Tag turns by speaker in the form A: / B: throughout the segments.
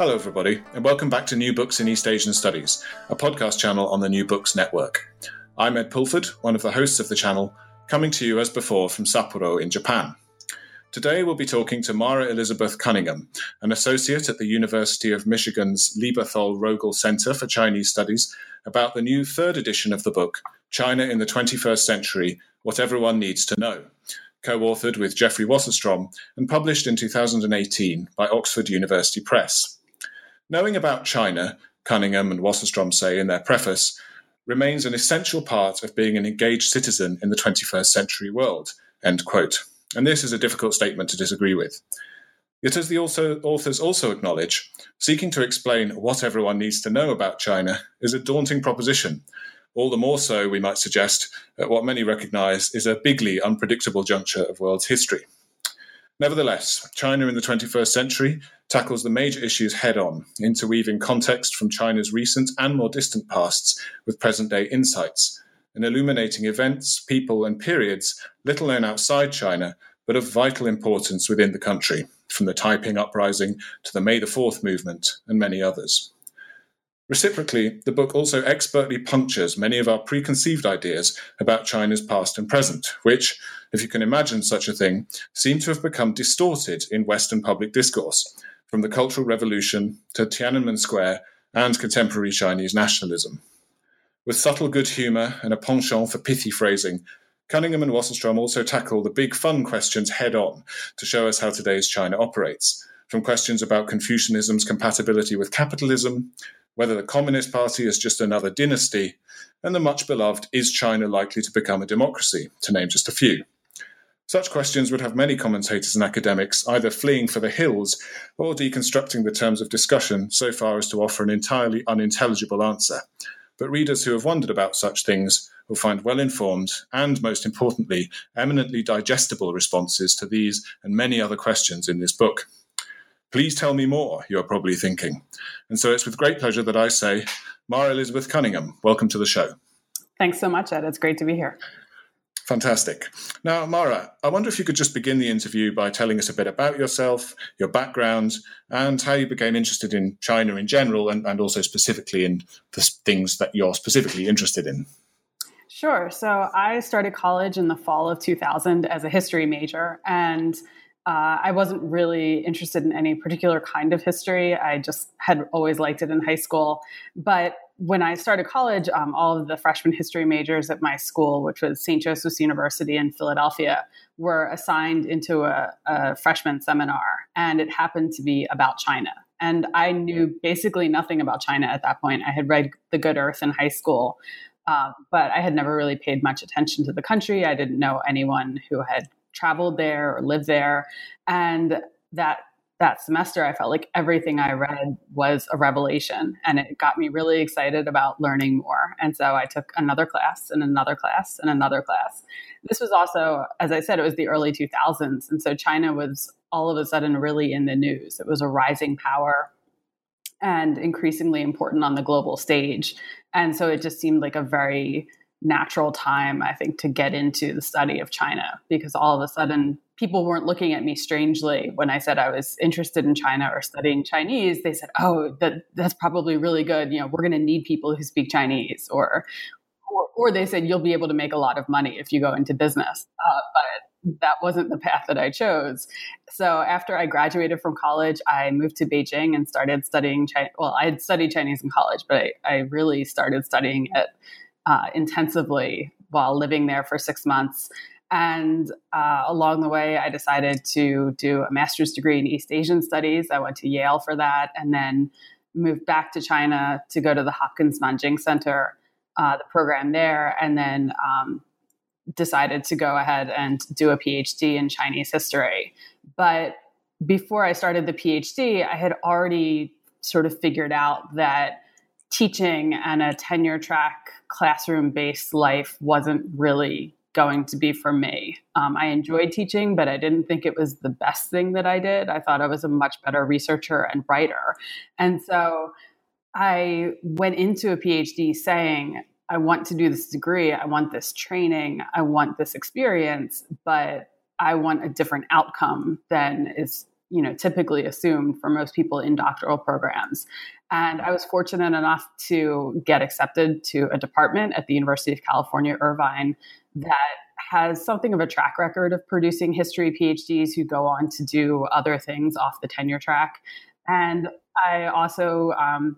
A: Hello, everybody, and welcome back to New Books in East Asian Studies, a podcast channel on the New Books Network. I'm Ed Pulford, one of the hosts of the channel, coming to you as before from Sapporo in Japan. Today, we'll be talking to Mara Elizabeth Cunningham, an associate at the University of Michigan's Lieberthal Rogel Center for Chinese Studies, about the new third edition of the book, China in the 21st Century What Everyone Needs to Know, co authored with Jeffrey Wasserstrom and published in 2018 by Oxford University Press. Knowing about China, Cunningham and Wasserstrom say in their preface, remains an essential part of being an engaged citizen in the 21st century world. End quote. And this is a difficult statement to disagree with. Yet, as the authors also acknowledge, seeking to explain what everyone needs to know about China is a daunting proposition. All the more so, we might suggest, at what many recognize is a bigly unpredictable juncture of world's history. Nevertheless, China in the 21st century tackles the major issues head on, interweaving context from China's recent and more distant pasts with present day insights, and illuminating events, people, and periods little known outside China, but of vital importance within the country, from the Taiping Uprising to the May the 4th movement, and many others. Reciprocally, the book also expertly punctures many of our preconceived ideas about China's past and present, which, if you can imagine such a thing, seem to have become distorted in Western public discourse, from the Cultural Revolution to Tiananmen Square and contemporary Chinese nationalism. With subtle good humour and a penchant for pithy phrasing, Cunningham and Wasserstrom also tackle the big fun questions head on to show us how today's China operates, from questions about Confucianism's compatibility with capitalism whether the Communist Party is just another dynasty, and the much beloved Is China likely to become a democracy, to name just a few. Such questions would have many commentators and academics either fleeing for the hills or deconstructing the terms of discussion so far as to offer an entirely unintelligible answer. But readers who have wondered about such things will find well informed and, most importantly, eminently digestible responses to these and many other questions in this book. Please tell me more, you're probably thinking. And so it's with great pleasure that I say, Mara Elizabeth Cunningham, welcome to the show.
B: Thanks so much, Ed. It's great to be here.
A: Fantastic. Now, Mara, I wonder if you could just begin the interview by telling us a bit about yourself, your background, and how you became interested in China in general, and, and also specifically in the things that you're specifically interested in.
B: Sure. So I started college in the fall of 2000 as a history major, and uh, I wasn't really interested in any particular kind of history. I just had always liked it in high school. But when I started college, um, all of the freshman history majors at my school, which was St. Joseph's University in Philadelphia, were assigned into a, a freshman seminar. And it happened to be about China. And I knew basically nothing about China at that point. I had read The Good Earth in high school. Uh, but I had never really paid much attention to the country. I didn't know anyone who had traveled there or lived there. And that that semester I felt like everything I read was a revelation and it got me really excited about learning more. And so I took another class and another class and another class. This was also, as I said, it was the early 2000s. And so China was all of a sudden really in the news. It was a rising power and increasingly important on the global stage. And so it just seemed like a very natural time, I think, to get into the study of China because all of a sudden people weren't looking at me strangely when I said I was interested in China or studying Chinese. They said, "Oh, that that's probably really good. You know, we're going to need people who speak Chinese," or, or, or they said, "You'll be able to make a lot of money if you go into business." Uh, but that wasn't the path that I chose. So after I graduated from college, I moved to Beijing and started studying Chinese. Well, I had studied Chinese in college, but I, I really started studying it uh, intensively while living there for six months. And uh, along the way, I decided to do a master's degree in East Asian studies. I went to Yale for that and then moved back to China to go to the Hopkins Nanjing Center, uh, the program there, and then um, decided to go ahead and do a PhD in Chinese history. But before I started the PhD, I had already sort of figured out that teaching and a tenure track classroom based life wasn't really going to be for me. Um, I enjoyed teaching, but I didn't think it was the best thing that I did. I thought I was a much better researcher and writer. And so I went into a PhD saying, I want to do this degree, I want this training, I want this experience, but I want a different outcome than is you know typically assumed for most people in doctoral programs. And i was fortunate enough to get accepted to a department at the university of california irvine that has something of a track record of producing history phds who go on to do other things off the tenure track. And i also um,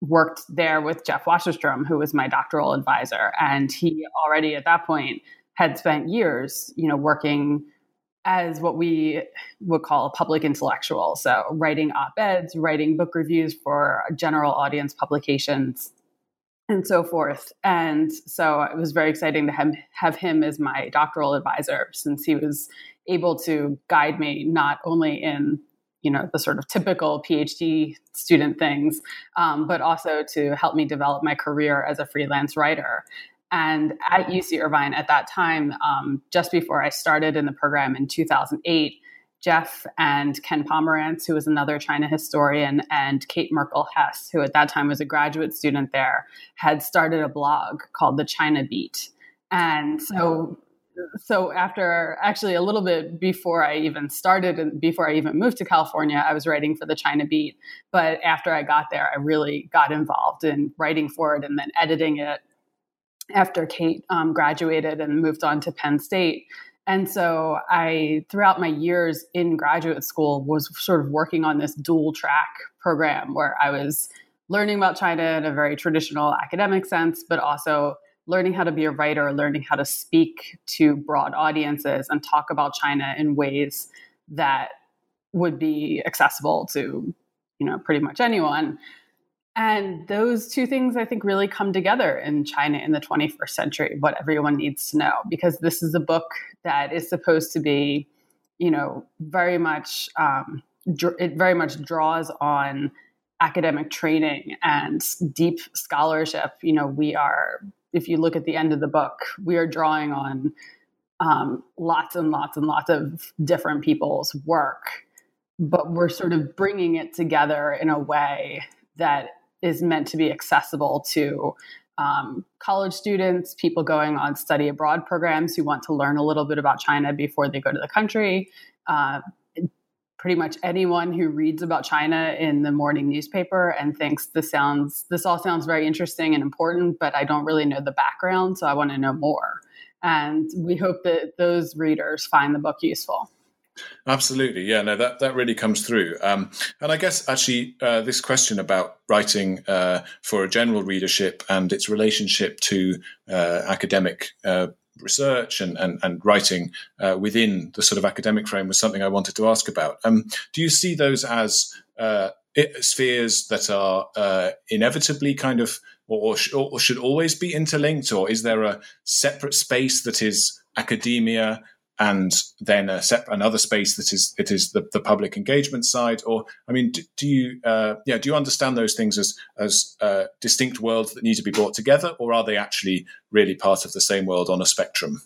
B: worked there with jeff wasserstrom who was my doctoral advisor. And he already at that point had spent years you know working as what we would call a public intellectual. So, writing op eds, writing book reviews for general audience publications, and so forth. And so, it was very exciting to have, have him as my doctoral advisor since he was able to guide me not only in you know the sort of typical phd student things um, but also to help me develop my career as a freelance writer and at UC Irvine at that time, um, just before I started in the program in 2008, Jeff and Ken Pomeranz, who was another China historian, and Kate Merkel Hess, who at that time was a graduate student there, had started a blog called the China Beat. And so, so after actually a little bit before I even started and before I even moved to California, I was writing for the China Beat. But after I got there, I really got involved in writing for it and then editing it after Kate um, graduated and moved on to Penn State. And so I, throughout my years in graduate school, was sort of working on this dual track program where I was learning about China in a very traditional academic sense, but also learning how to be a writer, learning how to speak to broad audiences and talk about China in ways that would be accessible to, you know, pretty much anyone. And those two things, I think, really come together in China in the 21st century, what everyone needs to know, because this is a book that is supposed to be, you know, very much, um, dr- it very much draws on academic training and deep scholarship. You know, we are, if you look at the end of the book, we are drawing on um, lots and lots and lots of different people's work, but we're sort of bringing it together in a way that is meant to be accessible to um, college students, people going on study abroad programs who want to learn a little bit about China before they go to the country. Uh, pretty much anyone who reads about China in the morning newspaper and thinks this sounds this all sounds very interesting and important, but I don't really know the background, so I want to know more. And we hope that those readers find the book useful.
A: Absolutely, yeah. No, that that really comes through. Um, and I guess actually, uh, this question about writing uh, for a general readership and its relationship to uh, academic uh, research and and, and writing uh, within the sort of academic frame was something I wanted to ask about. Um, do you see those as uh, spheres that are inevitably kind of or, or, or should always be interlinked, or is there a separate space that is academia and then a sep- another space that is it is the, the public engagement side or i mean do, do you uh, yeah do you understand those things as as uh, distinct worlds that need to be brought together or are they actually really part of the same world on a spectrum?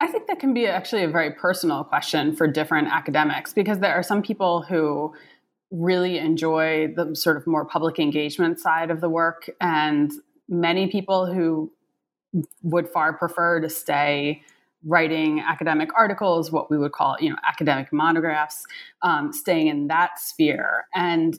B: I think that can be actually a very personal question for different academics because there are some people who really enjoy the sort of more public engagement side of the work and many people who would far prefer to stay writing academic articles, what we would call, you know, academic monographs, um, staying in that sphere. And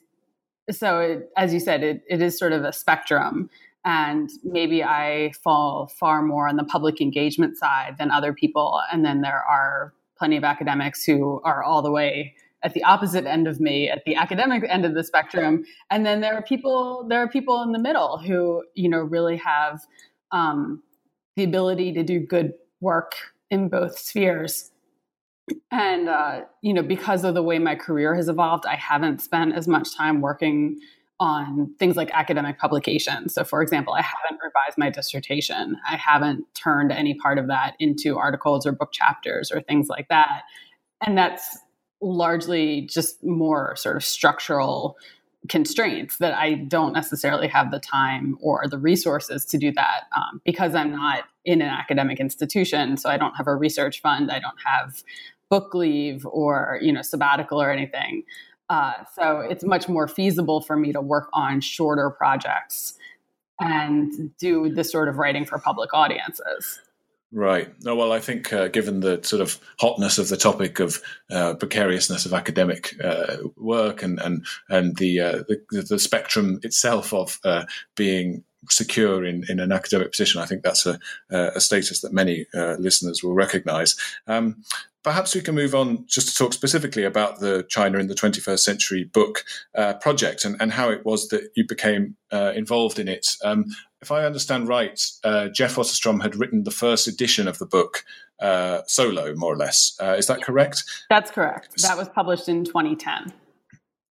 B: so, it, as you said, it, it is sort of a spectrum. And maybe I fall far more on the public engagement side than other people. And then there are plenty of academics who are all the way at the opposite end of me at the academic end of the spectrum and then there are people there are people in the middle who you know really have um, the ability to do good work in both spheres. And, uh, you know, because of the way my career has evolved, I haven't spent as much time working on things like academic publications. So, for example, I haven't revised my dissertation. I haven't turned any part of that into articles or book chapters or things like that. And that's largely just more sort of structural constraints that I don't necessarily have the time or the resources to do that um, because I'm not in an academic institution. So I don't have a research fund. I don't have book leave or you know sabbatical or anything. Uh, so it's much more feasible for me to work on shorter projects and do this sort of writing for public audiences.
A: Right. No, well, I think uh, given the sort of hotness of the topic of uh, precariousness of academic uh, work and and and the, uh, the, the spectrum itself of uh, being secure in, in an academic position, I think that's a, a status that many uh, listeners will recognise. Um, perhaps we can move on just to talk specifically about the China in the 21st Century book uh, project and, and how it was that you became uh, involved in it. Um, if I understand right, uh, Jeff Wasserstrom had written the first edition of the book uh, solo, more or less. Uh, is that correct?
B: That's correct. That was published in 2010.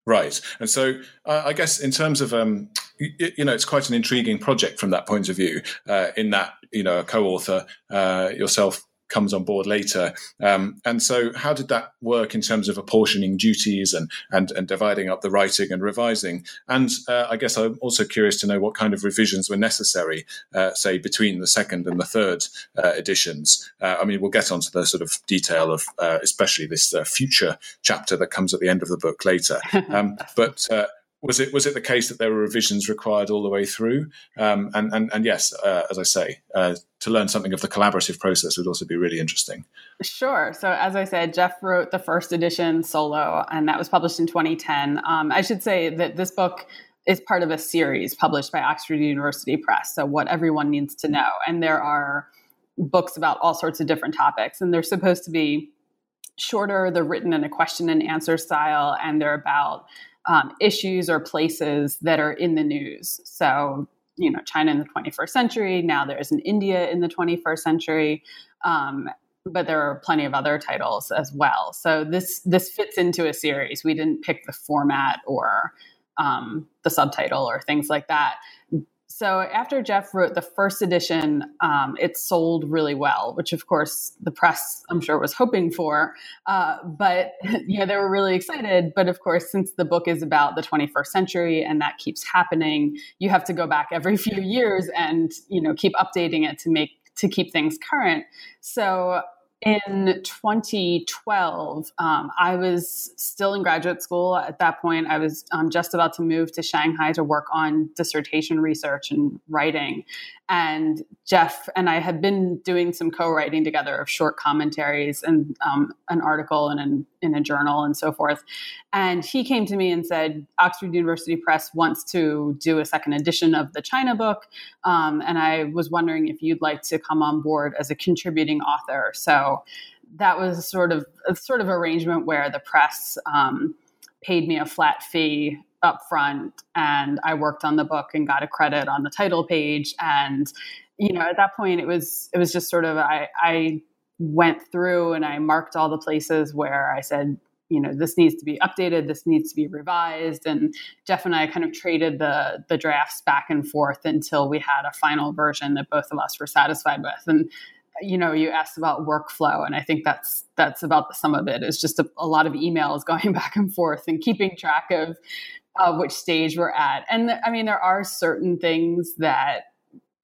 A: Right. And so uh, I guess in terms of, um, you, you, know, it's quite an intriguing project from that point of view, uh, in that, you know, a co author, uh, yourself comes on board later. Um, and so, how did that work in terms of apportioning duties and and, and dividing up the writing and revising? And uh, I guess I'm also curious to know what kind of revisions were necessary, uh, say between the second and the third uh, editions. Uh, I mean, we'll get onto the sort of detail of uh, especially this uh, future chapter that comes at the end of the book later. Um, but was it was it the case that there were revisions required all the way through? Um, and, and and yes, uh, as I say, uh, to learn something of the collaborative process would also be really interesting.
B: Sure. So as I said, Jeff wrote the first edition solo, and that was published in 2010. Um, I should say that this book is part of a series published by Oxford University Press. So what everyone needs to know, and there are books about all sorts of different topics, and they're supposed to be shorter. They're written in a question and answer style, and they're about um, issues or places that are in the news. So, you know, China in the 21st century. Now there's an India in the 21st century. Um, but there are plenty of other titles as well. So this this fits into a series. We didn't pick the format or um, the subtitle or things like that so after Jeff wrote the first edition, um, it sold really well, which of course the press, I'm sure, was hoping for. Uh, but yeah, they were really excited. But of course, since the book is about the 21st century and that keeps happening, you have to go back every few years and you know keep updating it to make to keep things current. So in 2012, um, I was still in graduate school at that point. I was um, just about to move to Shanghai to work on dissertation research and writing. And Jeff and I had been doing some co writing together of short commentaries and um, an article in, an, in a journal and so forth. And he came to me and said, Oxford University Press wants to do a second edition of the China book. Um, and I was wondering if you'd like to come on board as a contributing author. So that was sort of a sort of arrangement where the press um, paid me a flat fee up front and I worked on the book and got a credit on the title page. And, you know, at that point it was it was just sort of I, I went through and I marked all the places where I said, you know, this needs to be updated, this needs to be revised. And Jeff and I kind of traded the the drafts back and forth until we had a final version that both of us were satisfied with. And you know you asked about workflow and i think that's that's about the sum of it is just a, a lot of emails going back and forth and keeping track of of which stage we're at. And I mean, there are certain things that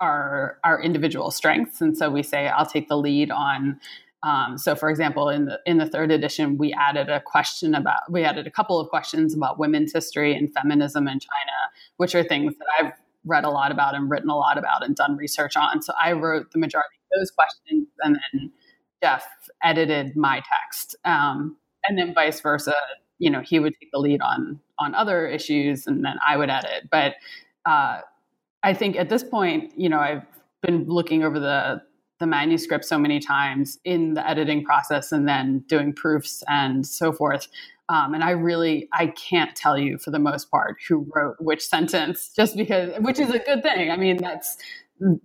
B: are our individual strengths, and so we say, "I'll take the lead on." Um, so, for example, in the in the third edition, we added a question about we added a couple of questions about women's history and feminism in China, which are things that I've read a lot about and written a lot about and done research on. So I wrote the majority those questions, and then Jeff edited my text, um, and then vice versa you know he would take the lead on on other issues and then i would edit. But uh, i think at this point you know i've been looking over the the manuscript so many times in the editing process and then doing proofs and so forth. Um, and i really i can't tell you for the most part who wrote which sentence just because which is a good thing. I mean that's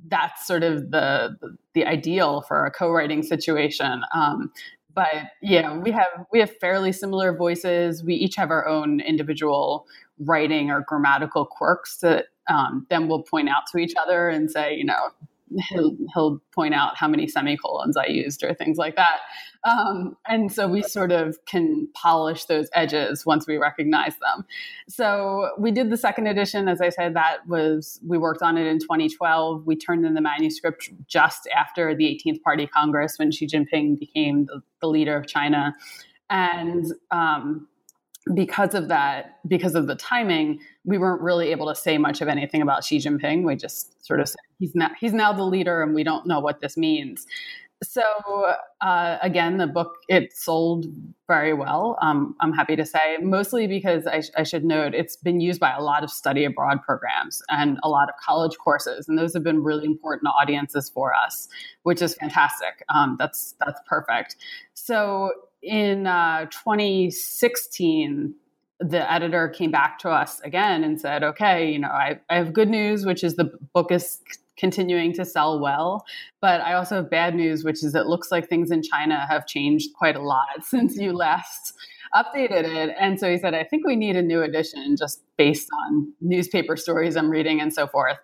B: that's sort of the the ideal for a co-writing situation um, but yeah, we have we have fairly similar voices. We each have our own individual writing or grammatical quirks that um, then we'll point out to each other and say, you know, he'll, he'll point out how many semicolons I used or things like that. Um, and so we sort of can polish those edges once we recognize them. So we did the second edition. As I said, that was, we worked on it in 2012. We turned in the manuscript just after the 18th Party Congress when Xi Jinping became the, the leader of China. And um, because of that, because of the timing, we weren't really able to say much of anything about Xi Jinping. We just sort of said he's now he's now the leader, and we don't know what this means. So uh, again, the book it sold very well. Um, I'm happy to say, mostly because I, I, should note it's been used by a lot of study abroad programs and a lot of college courses, and those have been really important audiences for us, which is fantastic. Um, that's that's perfect. So in uh, 2016, the editor came back to us again and said, okay, you know, I, I have good news, which is the book is continuing to sell well. But I also have bad news, which is it looks like things in China have changed quite a lot since you last updated it. And so he said, I think we need a new edition just based on newspaper stories I'm reading and so forth.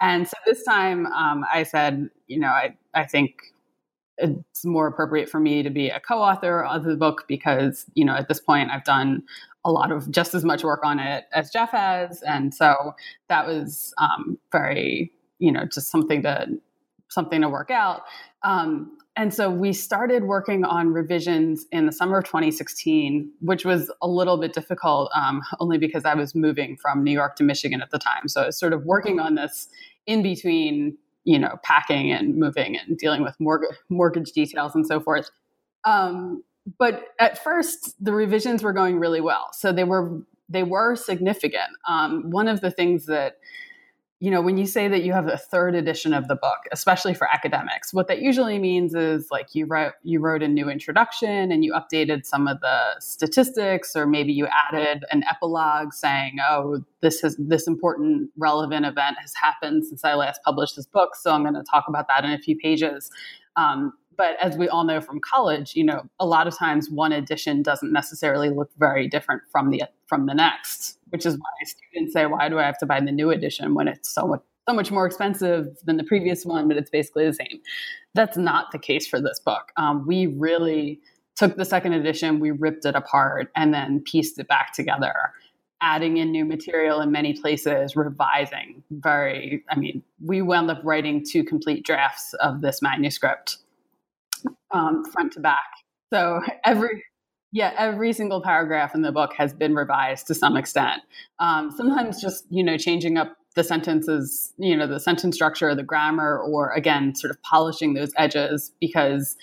B: And so this time um, I said, you know, I, I think it's more appropriate for me to be a co-author of the book because you know at this point I've done a lot of just as much work on it as Jeff has, and so that was um, very you know just something to something to work out. Um, and so we started working on revisions in the summer of 2016, which was a little bit difficult, um, only because I was moving from New York to Michigan at the time. So I was sort of working on this in between you know, packing and moving and dealing with mortgage, mortgage details and so forth. Um, but at first, the revisions were going really well, so they were they were significant. Um, one of the things that you know, when you say that you have a third edition of the book, especially for academics, what that usually means is like you wrote you wrote a new introduction and you updated some of the statistics, or maybe you added an epilogue saying, "Oh, this has this important relevant event has happened since I last published this book, so I'm going to talk about that in a few pages." Um, but as we all know from college, you know, a lot of times one edition doesn't necessarily look very different from the from the next, which is why students say, "Why do I have to buy the new edition when it's so much so much more expensive than the previous one, but it's basically the same?" That's not the case for this book. Um, we really took the second edition, we ripped it apart, and then pieced it back together adding in new material in many places, revising very, I mean, we wound up writing two complete drafts of this manuscript um, front to back. So every yeah, every single paragraph in the book has been revised to some extent. Um, sometimes just you know changing up the sentences, you know, the sentence structure, the grammar, or again, sort of polishing those edges because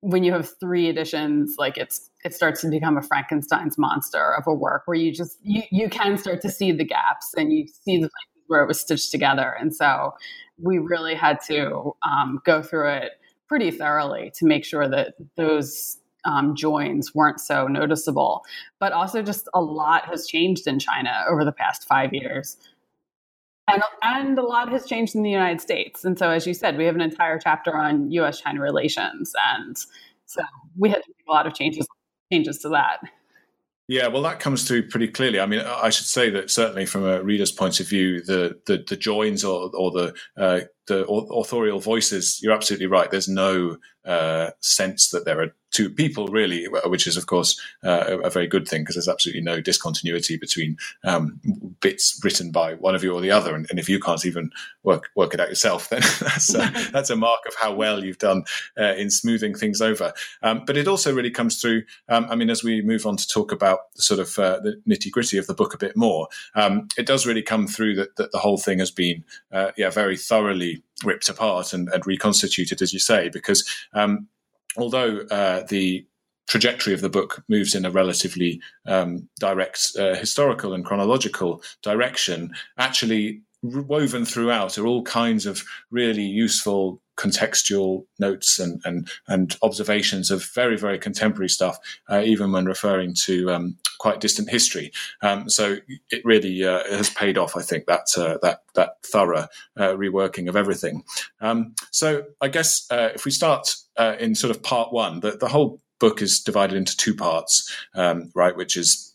B: when you have three editions, like it's it starts to become a Frankenstein's monster of a work where you just you you can start to see the gaps and you see the places where it was stitched together, and so we really had to um, go through it pretty thoroughly to make sure that those um, joins weren't so noticeable. But also, just a lot has changed in China over the past five years. And, and a lot has changed in the United States. And so, as you said, we have an entire chapter on US China relations. And so we had to make a lot of changes, changes to that.
A: Yeah, well, that comes through pretty clearly. I mean, I should say that certainly from a reader's point of view, the the, the joins or, or the uh, the authorial voices, you're absolutely right. There's no uh, sense that there are two people really, which is of course uh, a very good thing because there's absolutely no discontinuity between um, bits written by one of you or the other. And, and, if you can't even work work it out yourself, then that's a, that's a mark of how well you've done uh, in smoothing things over. Um, but it also really comes through. Um, I mean, as we move on to talk about the sort of uh, the nitty gritty of the book a bit more, um, it does really come through that, that the whole thing has been uh, yeah very thoroughly ripped apart and, and reconstituted, as you say, because um, although uh, the trajectory of the book moves in a relatively um, direct uh, historical and chronological direction, actually woven throughout are all kinds of really useful contextual notes and, and, and observations of very, very contemporary stuff, uh, even when referring to um, quite distant history. Um, so it really uh, has paid off, I think, that, uh, that, that thorough uh, reworking of everything. Um, so I guess uh, if we start uh, in sort of part one, the, the whole book is divided into two parts, um, right, which is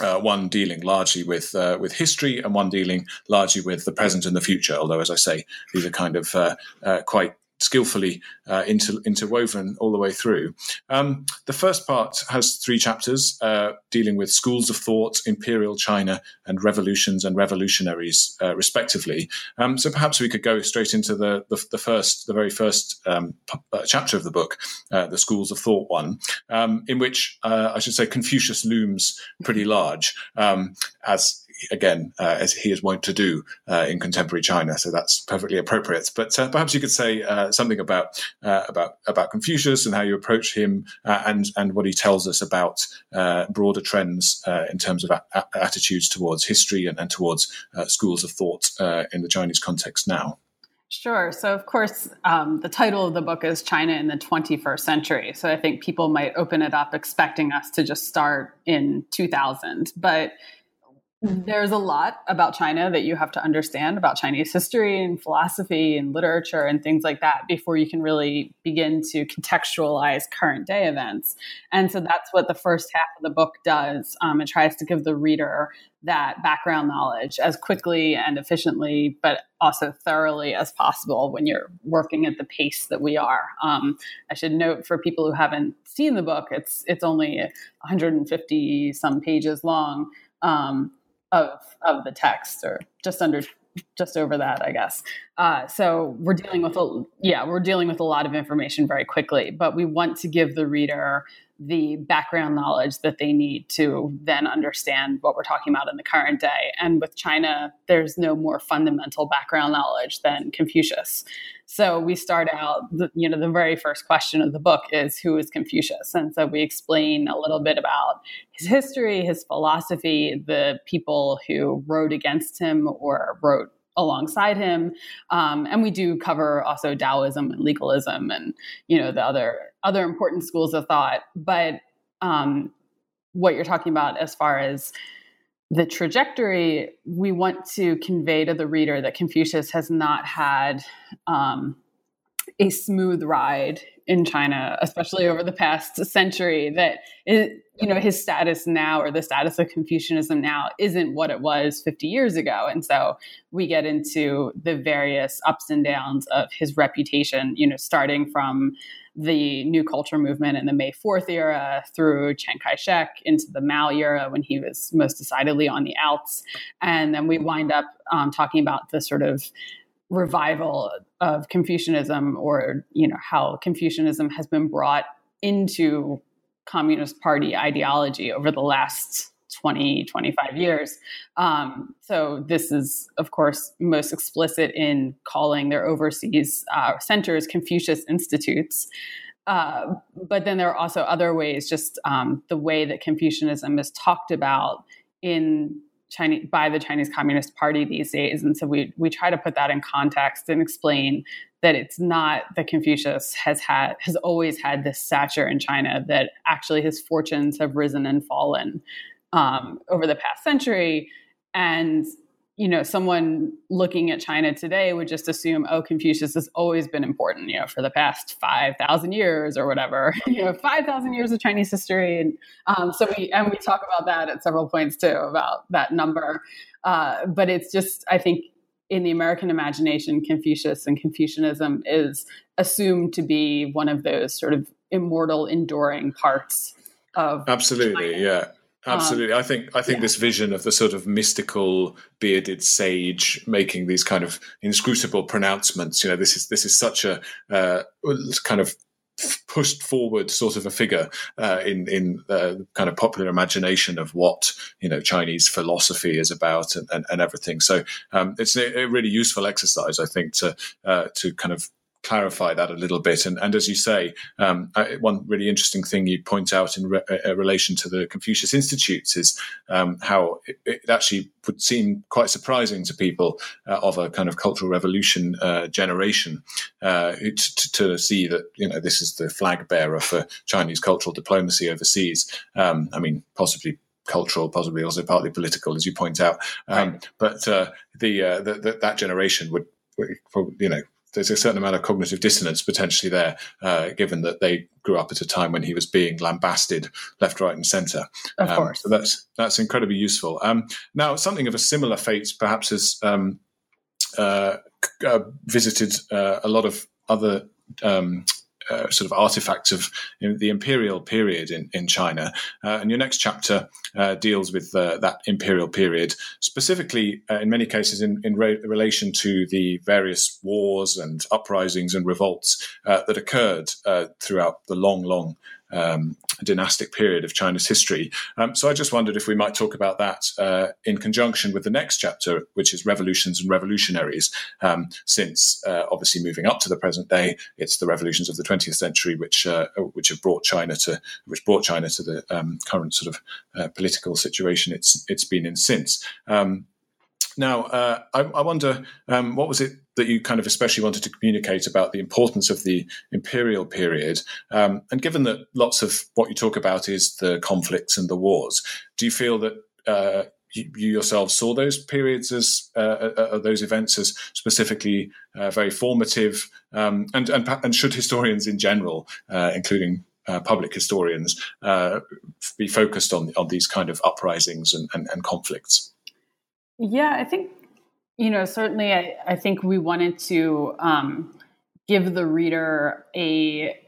A: uh, one dealing largely with uh, with history and one dealing largely with the present and the future. Although, as I say, these are kind of uh, uh quite skillfully uh, inter- interwoven all the way through. Um, the first part has three chapters uh, dealing with schools of thought, imperial China, and revolutions and revolutionaries, uh, respectively. Um, so perhaps we could go straight into the the, the first, the very first um, p- uh, chapter of the book, uh, the schools of thought one, um, in which uh, I should say Confucius looms pretty large um, as again, uh, as he is wont to do uh, in contemporary China. So that's perfectly appropriate. But uh, perhaps you could say uh, something about uh, about about Confucius and how you approach him, uh, and and what he tells us about broader trends in terms of a- attitudes towards history and, and towards schools of thought in the Chinese context now.
B: Sure. So, of course, um, the title of the book is China in the 21st Century. So, I think people might open it up expecting us to just start in 2000. But there's a lot about China that you have to understand about Chinese history and philosophy and literature and things like that before you can really begin to contextualize current day events. And so that's what the first half of the book does. Um, it tries to give the reader that background knowledge as quickly and efficiently, but also thoroughly as possible when you're working at the pace that we are. Um, I should note for people who haven't seen the book, it's it's only 150 some pages long. Um, of of the text, or just under just over that, I guess. Uh, so we're dealing with a yeah, we're dealing with a lot of information very quickly, but we want to give the reader the background knowledge that they need to then understand what we're talking about in the current day. And with China, there's no more fundamental background knowledge than Confucius. So we start out, the, you know, the very first question of the book is who is Confucius? And so we explain a little bit about his history, his philosophy, the people who wrote against him or wrote alongside him. Um, and we do cover also taoism and legalism and you know the other other important schools of thought. But um, what you're talking about as far as the trajectory we want to convey to the reader that confucius has not had um, a smooth ride in China, especially over the past century, that it, you know his status now or the status of Confucianism now isn't what it was 50 years ago, and so we get into the various ups and downs of his reputation. You know, starting from the New Culture movement in the May 4th era through Chiang Kai shek into the Mao era when he was most decidedly on the outs. And then we wind up um, talking about the sort of revival of Confucianism or you know how Confucianism has been brought into Communist Party ideology over the last 20 25 years. Um, so this is of course most explicit in calling their overseas uh, centers Confucius institutes. Uh, but then there are also other ways just um, the way that Confucianism is talked about in Chinese by the Chinese Communist Party these days, and so we we try to put that in context and explain that it's not that Confucius has had has always had this stature in China that actually his fortunes have risen and fallen um, over the past century, and you know, someone looking at China today would just assume, oh, Confucius has always been important, you know, for the past 5,000 years or whatever, you know, 5,000 years of Chinese history. And um, so we, and we talk about that at several points too, about that number. Uh, but it's just, I think, in the American imagination, Confucius and Confucianism is assumed to be one of those sort of immortal, enduring parts of.
A: Absolutely, China. yeah. Um, Absolutely, um, I think I think yeah. this vision of the sort of mystical bearded sage making these kind of inscrutable pronouncements. You know, this is this is such a uh, kind of pushed forward sort of a figure uh, in in the kind of popular imagination of what you know Chinese philosophy is about and, and, and everything. So um, it's a, a, really useful exercise, I think, to uh, to kind of clarify that a little bit. And, and as you say, um, one really interesting thing you point out in re- uh, relation to the Confucius Institutes is um, how it, it, actually would seem quite surprising to people uh, of a kind of cultural revolution uh, generation uh, to, to, see that you know this is the flag bearer for Chinese cultural diplomacy overseas. Um, I mean, possibly cultural, possibly also partly political, as you point out. Um, right. But uh, the, uh, the, the, that generation would, you know, there's a certain amount of cognitive dissonance potentially there, uh, given that they grew up at a time when he was being lambasted left, right, and centre.
B: Of um, course,
A: so that's that's incredibly useful. Um, now, something of a similar fate, perhaps, has um, uh, uh, visited uh, a lot of other um, uh, sort of artifacts of you know, the imperial period in, in China. Uh, and your next chapter uh, deals with uh, that imperial period, specifically uh, in many cases in, in re- relation to the various wars and uprisings and revolts uh, that occurred throughout the long, long um, dynastic period of China's history. Um, so I just wondered if we might talk about that uh, in conjunction with the next chapter, which is revolutions and revolutionaries. Um, since uh, obviously moving up to the present day, it's the revolutions of the 20th century which uh, which have brought China to which brought China to the um, current sort of uh, political situation it's it's been in since. Um, now, uh, I, I, wonder um, what was it that you kind of especially wanted to communicate about the importance of the imperial period? Um, and given that lots of what you talk about is the conflicts and the wars, do you feel that uh, you, you yourselves saw those periods as uh, uh, uh those events as specifically uh, very formative? Um, and, and, and should historians in general, uh, including uh, public historians uh, be focused on on these kind of uprisings and, and, and, conflicts?
B: Yeah, I think you know certainly. I, I think we wanted to um, give the reader a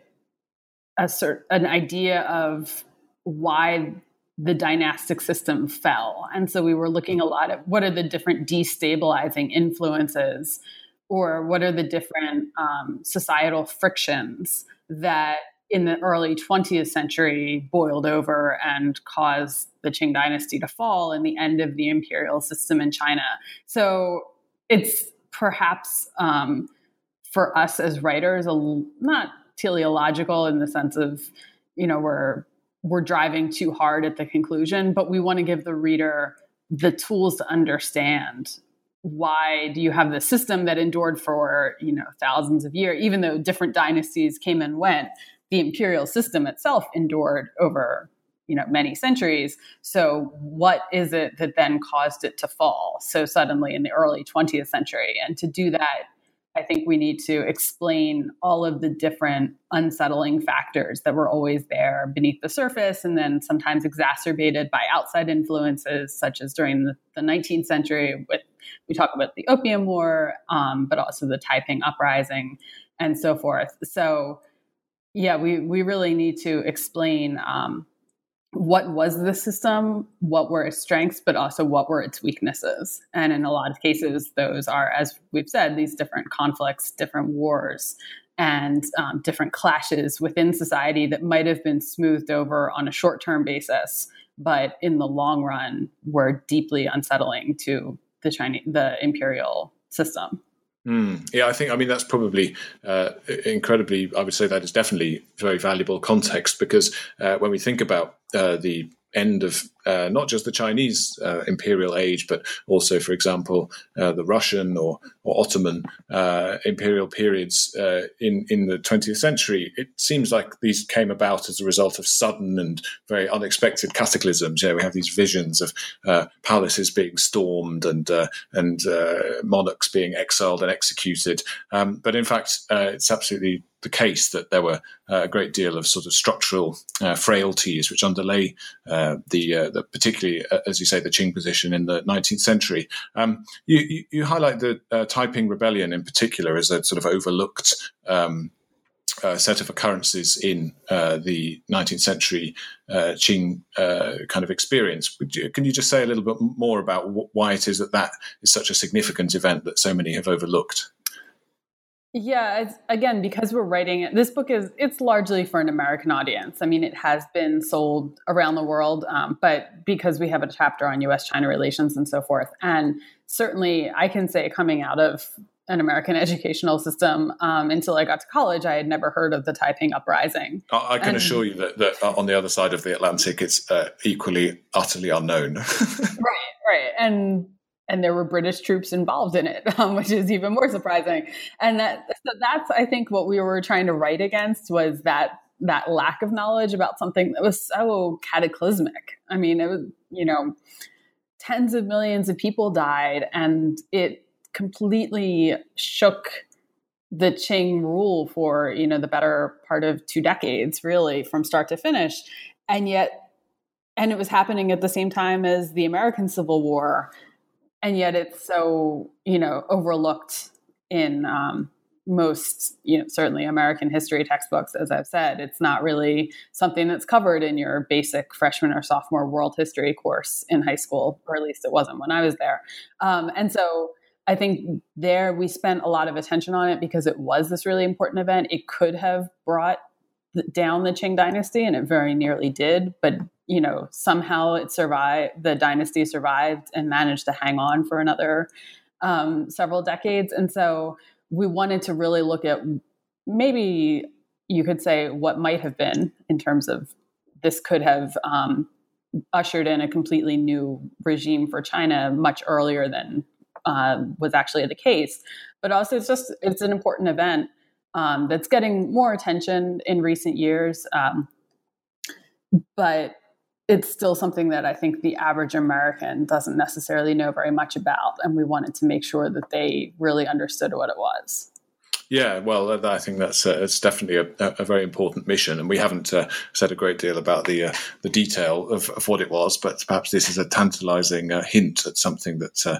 B: a cert, an idea of why the dynastic system fell, and so we were looking a lot at what are the different destabilizing influences, or what are the different um, societal frictions that in the early 20th century boiled over and caused the Qing dynasty to fall and the end of the imperial system in China. So it's perhaps um, for us as writers, a, not teleological in the sense of, you know, we're we're driving too hard at the conclusion, but we want to give the reader the tools to understand why do you have the system that endured for you know thousands of years even though different dynasties came and went the imperial system itself endured over you know many centuries. So what is it that then caused it to fall so suddenly in the early 20th century? And to do that i think we need to explain all of the different unsettling factors that were always there beneath the surface and then sometimes exacerbated by outside influences such as during the, the 19th century with we talk about the opium war um, but also the taiping uprising and so forth. So yeah, we, we really need to explain um, what was the system, what were its strengths, but also what were its weaknesses. And in a lot of cases, those are, as we've said, these different conflicts, different wars, and um, different clashes within society that might have been smoothed over on a short term basis, but in the long run were deeply unsettling to the Chinese, the imperial system.
A: Mm, yeah, I think, I mean, that's probably uh, incredibly, I would say that is definitely very valuable context because uh, when we think about uh, the end of uh, not just the Chinese uh, imperial age, but also, for example, uh, the Russian or, or Ottoman uh, imperial periods uh, in in the 20th century. It seems like these came about as a result of sudden and very unexpected cataclysms. Yeah, we have these visions of uh, palaces being stormed and and monarchs being exiled and executed. Um, but in fact, it's absolutely the case that there were uh, a great deal of sort of structural uh, frailties which underlay uh, the, uh, the, particularly uh, as you say the Qing position in the 19th century. Um, you, you, you, highlight the uh, Taiping Rebellion in particular as a sort of overlooked. Um, set of occurrences in the 19th century Qing kind of experience. You, can you just say a little bit more about wh- why it is that that is such a significant event that so many have overlooked?
B: Yeah, it's, again, because we're writing it, this book is it's largely for an American audience. I mean, it has been sold around the world, um, but because we have a chapter on U.S.-China relations and so forth, and certainly, I can say coming out of an American educational system um, until I got to college, I had never heard of the Taiping Uprising.
A: I, can and, assure you that, that, on the other side of the Atlantic, it's uh, equally utterly unknown.
B: right, right, and and there were British troops involved in it, um, which is even more surprising. And that so that's I think what we were trying to write against was that that lack of knowledge about something that was so cataclysmic. I mean, it was you know tens of millions of people died, and it completely shook the Qing rule for you know the better part of two decades, really from start to finish, and yet, and it was happening at the same time as the American Civil War, and yet it's so you know overlooked in um, most you know certainly American history textbooks. As I've said, it's not really something that's covered in your basic freshman or sophomore world history course in high school, or at least it wasn't when I was there, um, and so I think there we spent a lot of attention on it because it was this really important event. It could have brought down the Qing dynasty, and it very nearly did. But you know, somehow it survived. The dynasty survived and managed to hang on for another um, several decades. And so we wanted to really look at maybe you could say what might have been in terms of this could have um, ushered in a completely new regime for China much earlier than uh, was actually the case. But also, it's just it's an important event um, that's getting more attention in recent years. Um, but it's still something that I think the average American doesn't necessarily know very much about, and we wanted to make sure that they really understood what it was.
A: Yeah, well, I think that's uh, it's definitely a, a, very important mission, and we haven't uh, said a great deal about the uh, the detail of, of, what it was, but perhaps this is a tantalising uh, hint at something that uh,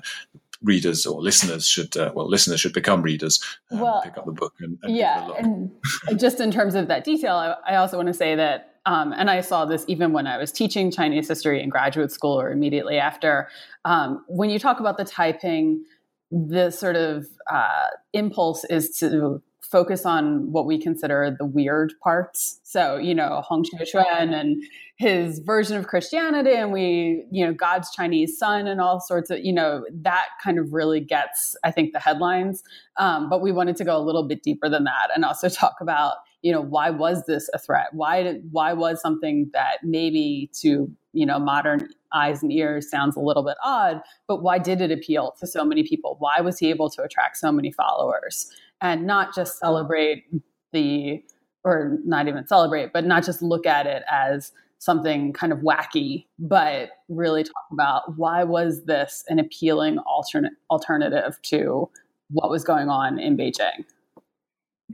A: readers or listeners should uh, well listeners should become readers um, well, pick up the book and, and
B: yeah and just in terms of that detail I, I also want to say that um, and I saw this even when I was teaching Chinese history in graduate school or immediately after. Um, when you talk about the Taiping, the sort of uh, impulse is to focus on what we consider the weird parts. So, you know, Hong Xiuquan and his version of Christianity, and we, you know, God's Chinese son, and all sorts of, you know, that kind of really gets, I think, the headlines. Um, but we wanted to go a little bit deeper than that, and also talk about, you know, why was this a threat? Why did, why was something that maybe to you know modern eyes and ears sounds a little bit odd, but why did it appeal to so many people? Why was he able to attract so many followers? And not just celebrate the, or not even celebrate, but not just look at it as something kind of wacky, but really talk about why was this an appealing alternate alternative to what was going on in Beijing.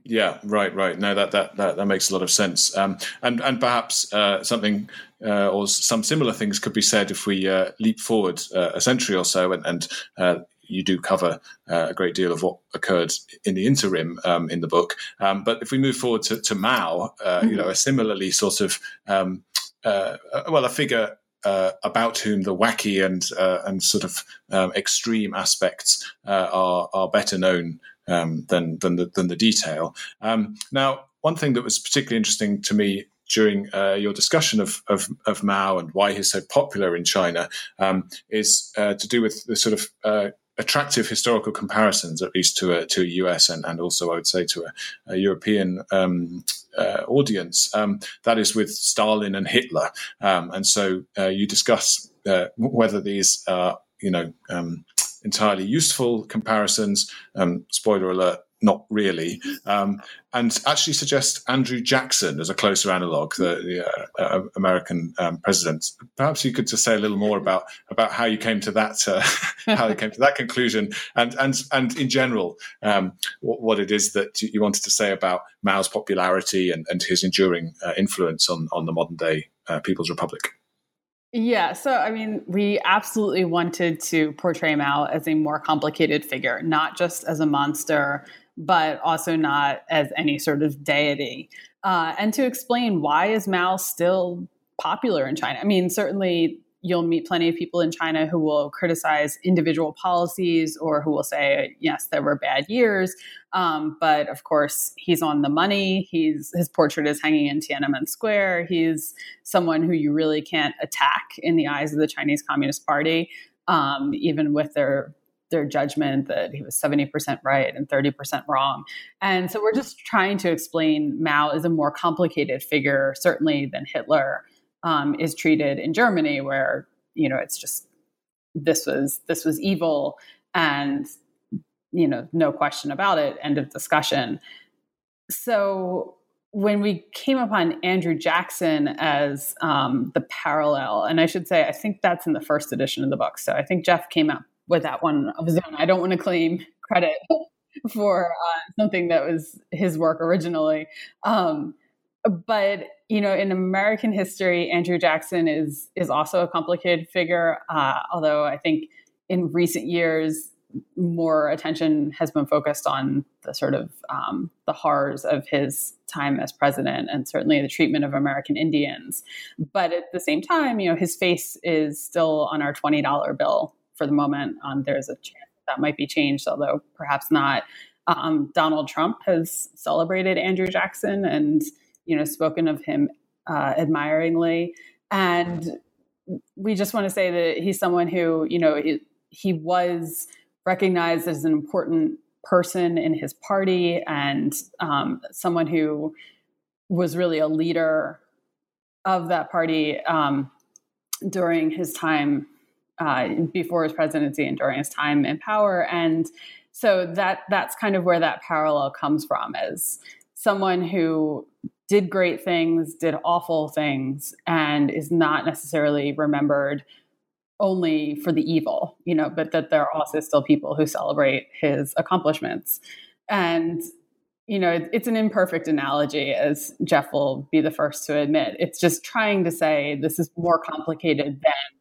A: Yeah, right, right. No, that that that, that makes a lot of sense. Um, and and perhaps uh, something uh, or some similar things could be said if we uh, leap forward uh, a century or so, and, and uh, you do cover uh, a great deal of what occurred in the interim um, in the book. Um, but if we move forward to, to Mao, mm-hmm. you know, a similarly sort of um, well, a figure uh, about whom the wacky and uh, and sort of um, extreme aspects uh, are are better known um, than than the, than the detail. Um, now, one thing that was particularly interesting to me during uh, your discussion of, of, of Mao and why he's so popular in China um, is uh, to do with the sort of uh, attractive historical comparisons, at least to a, to a US and, and also I would say to a, a European um, uh, audience. Um, that is with Stalin and Hitler. Um, and so uh, you discuss uh, whether these are, you know, um, entirely useful comparisons. Um, spoiler alert, not really, um, and actually suggest Andrew Jackson as a closer analog, the, the uh, uh, American um, president. Perhaps you could just say a little more about about how you came to that uh, how you came to that conclusion, and and and in general, um, what, what, it is that you wanted to say about Mao's popularity and, and his enduring uh, influence on on the modern day uh, People's Republic.
B: Yeah, so I mean, we absolutely wanted to portray Mao as a more complicated figure, not just as a monster, but also not as any sort of deity. Uh, and to explain why is Mao still popular in China? I mean, certainly you'll meet plenty of people in China who will criticize individual policies or who will say, yes, there were bad years. Um, but of course, he's on the money. He's his portrait is hanging in Tiananmen Square. He's someone who you really can't attack in the eyes of the Chinese Communist Party, um, even with their their judgment that he was 70% right and 30% wrong. And so we're just trying to explain Mao is a more complicated figure, certainly than Hitler um, is treated in Germany, where you know it's just this was this was evil and you know no question about it. End of discussion. So when we came upon Andrew Jackson as um, the parallel, and I should say, I think that's in the first edition of the book. So I think Jeff came up with that one of his own. I don't want to claim credit. for uh, something that was his work originally. Um, but you know, in American history, Andrew Jackson is is also a complicated figure. Uh, although I think in recent years, more attention has been focused on the sort of um, the horrors of his time as president and certainly the treatment of American Indians. But at the same time, you know, his face is still on our twenty dollar bill for the moment. Um, there's a chance that might be changed, although perhaps not. Um, Donald Trump has celebrated Andrew Jackson and you know spoken of him uh, admiringly, and we just want to say that he's someone who you know he, he was recognized as an important person in his party and um, someone who was really a leader of that party um, during his time uh, before his presidency and during his time in power and so that that's kind of where that parallel comes from is someone who did great things did awful things and is not necessarily remembered only for the evil, you know, but that there are also still people who celebrate his accomplishments. And, you know, it's an imperfect analogy, as Jeff will be the first to admit. It's just trying to say this is more complicated than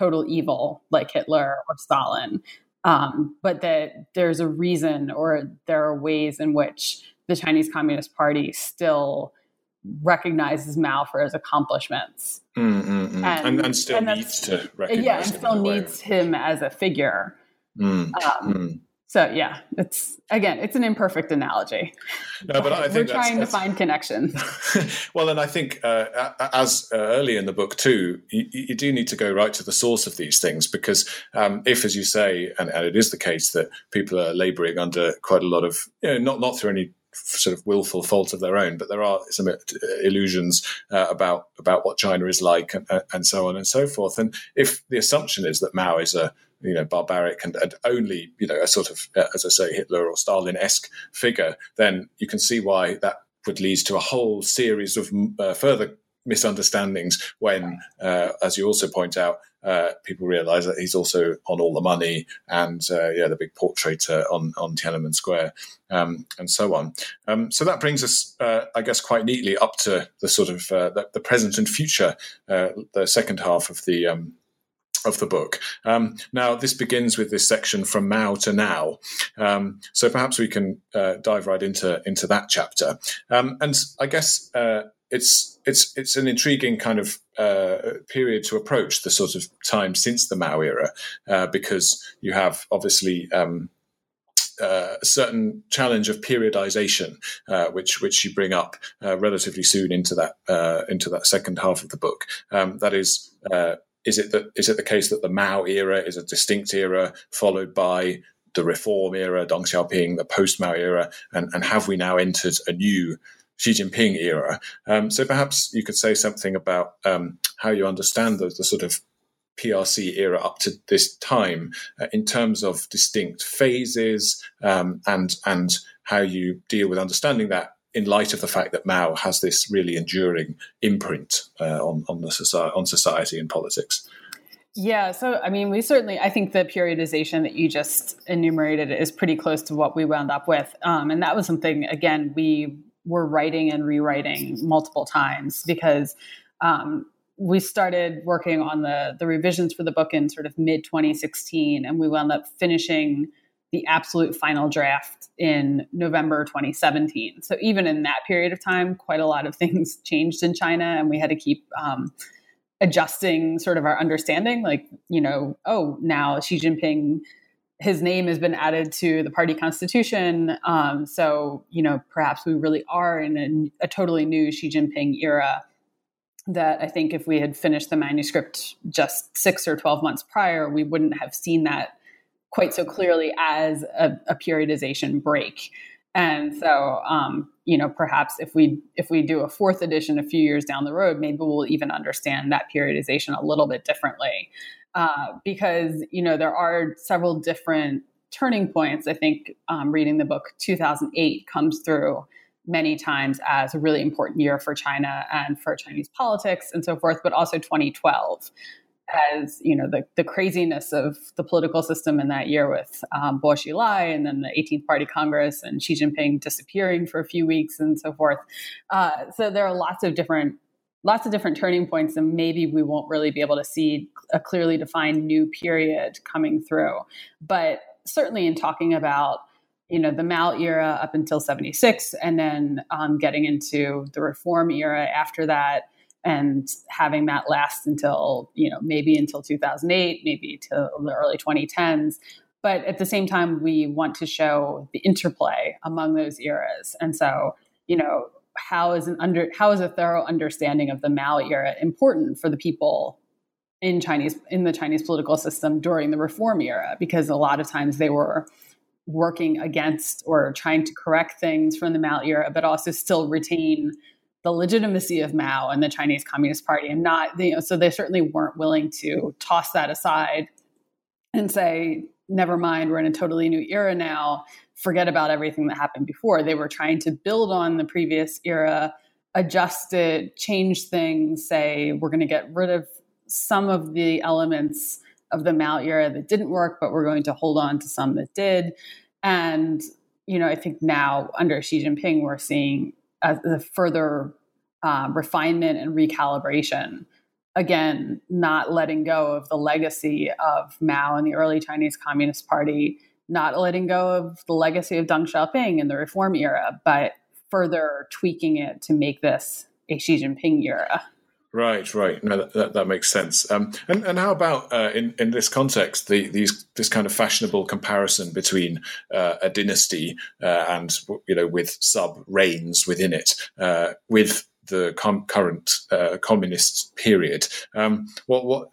B: total evil like Hitler or Stalin, um, but that there's a reason or there are ways in which the Chinese Communist Party still recognizes Mao for his accomplishments,
A: mm, mm, mm. And, and, and, still and needs to recognize
B: yeah, and still needs him as a figure.
A: Mm, um.
B: So yeah, it's again, it's an imperfect analogy.
A: No, but I think
B: we're trying that's, to find connection.
A: well, and I think uh, as uh, early in the book too, you, you, do need to go right to the source of these things because um, if, as you say, and, and, it is the case that people are labouring under quite a lot of, you know, not not through any sort of willful fault of their own, but there are some uh, illusions uh, about about what China is like, and, uh, and, so on and so forth. And if the assumption is that Mao is a you know barbaric and, and only you know a sort of uh, as I say Hitler or Stalin esque figure, then you can see why that would lead to a whole series of uh, further misunderstandings when, uh, as you also point out, uh, people realize that he's also on all the money and uh, yeah, the big portrait uh, on on Tiananmen Square um, and so on. Um, so that brings us, uh, I guess, quite neatly up to the sort of the, the, present and future, the second half of the. Um, of the book. Um, now, this begins with this section from Mao to now. Um, so perhaps we can dive right into into that chapter. Um, and I guess it's it's it's an intriguing kind of uh, period to approach the sort of time since the Mao era, uh, because you have obviously. Um, uh, a certain challenge of periodization, uh, which which you bring up uh, relatively soon into that uh, into that second half of the book. Um, that is, is it that is it the case that the Mao era is a distinct era followed by the reform era, Deng Xiaoping, the post Mao era, and, and have we now entered a new Xi Jinping era. Um, so perhaps you could say something about um, how you understand the, the, sort of PRC era up to this time uh, in terms of distinct phases um, and and how you deal with understanding that in light of the fact that Mao has this really enduring imprint uh, on on the society, on society and politics.
B: Yeah, so I mean, we certainly, I think the periodization that you just enumerated is pretty close to what we wound up with. Um, and that was something, again, we were writing and rewriting multiple times because um, we started working on the the revisions for the book in sort of mid 2016, and we wound up finishing the absolute final draft in November 2017. So even in that period of time, quite a lot of things changed in China, and we had to keep um, adjusting sort of our understanding. Like, you know, oh, now Xi Jinping his name has been added to the party constitution. Um, so, you know, perhaps we really are in a, a, totally new Xi Jinping era. That I think if we had finished the manuscript just six or 12 months prior, we wouldn't have seen that quite so clearly as a, a periodization break. And so, um, you know, perhaps if we if we do a fourth edition a few years down the road, maybe we'll even understand that periodization a little bit differently uh, because you know there are several different turning points. I think um, reading the book 2008 comes through many times as a really important year for China and for Chinese politics and so forth, but also 2012 as you know the, the craziness of the political system in that year with um, Bo Xilai and then the 18th Party Congress and Xi Jinping disappearing for a few weeks and so forth. Uh, so there are lots of different lots of different turning points, and maybe we won't really be able to see a clearly defined new period coming through. But certainly in talking about you know the Mao era up until 76 and then um, getting into the reform era after that and having that last until you know maybe until 2008 maybe to the early 2010s but at the same time we want to show the interplay among those eras. And so you know how is an under how is a thorough understanding of the Mao era important for the people in Chinese in the Chinese political system during the reform era? Because a lot of times they were working against or trying to correct things from the Mao era but also still retain the legitimacy of Mao and the Chinese Communist Party, and not you know, so they certainly weren't willing to toss that aside and say, "Never mind, we're in a totally new era now. Forget about everything that happened before." They were trying to build on the previous era, adjust it, change things. Say, we're going to get rid of some of the elements of the Mao era that didn't work, but we're going to hold on to some that did. And you know, I think now under Xi Jinping, we're seeing the further um, refinement and recalibration. Again, not letting go of the legacy of Mao and the early Chinese Communist Party, not letting go of the legacy of Deng Xiaoping in the reform era, but further tweaking it to make this a Xi Jinping era.
A: Right, right. No, that, that, that makes sense. Um, and and how about uh, in in this context, the, these this kind of fashionable comparison between uh, a dynasty uh, and you know with sub reigns within it, uh, with the com- current uh, communist period. Um, what what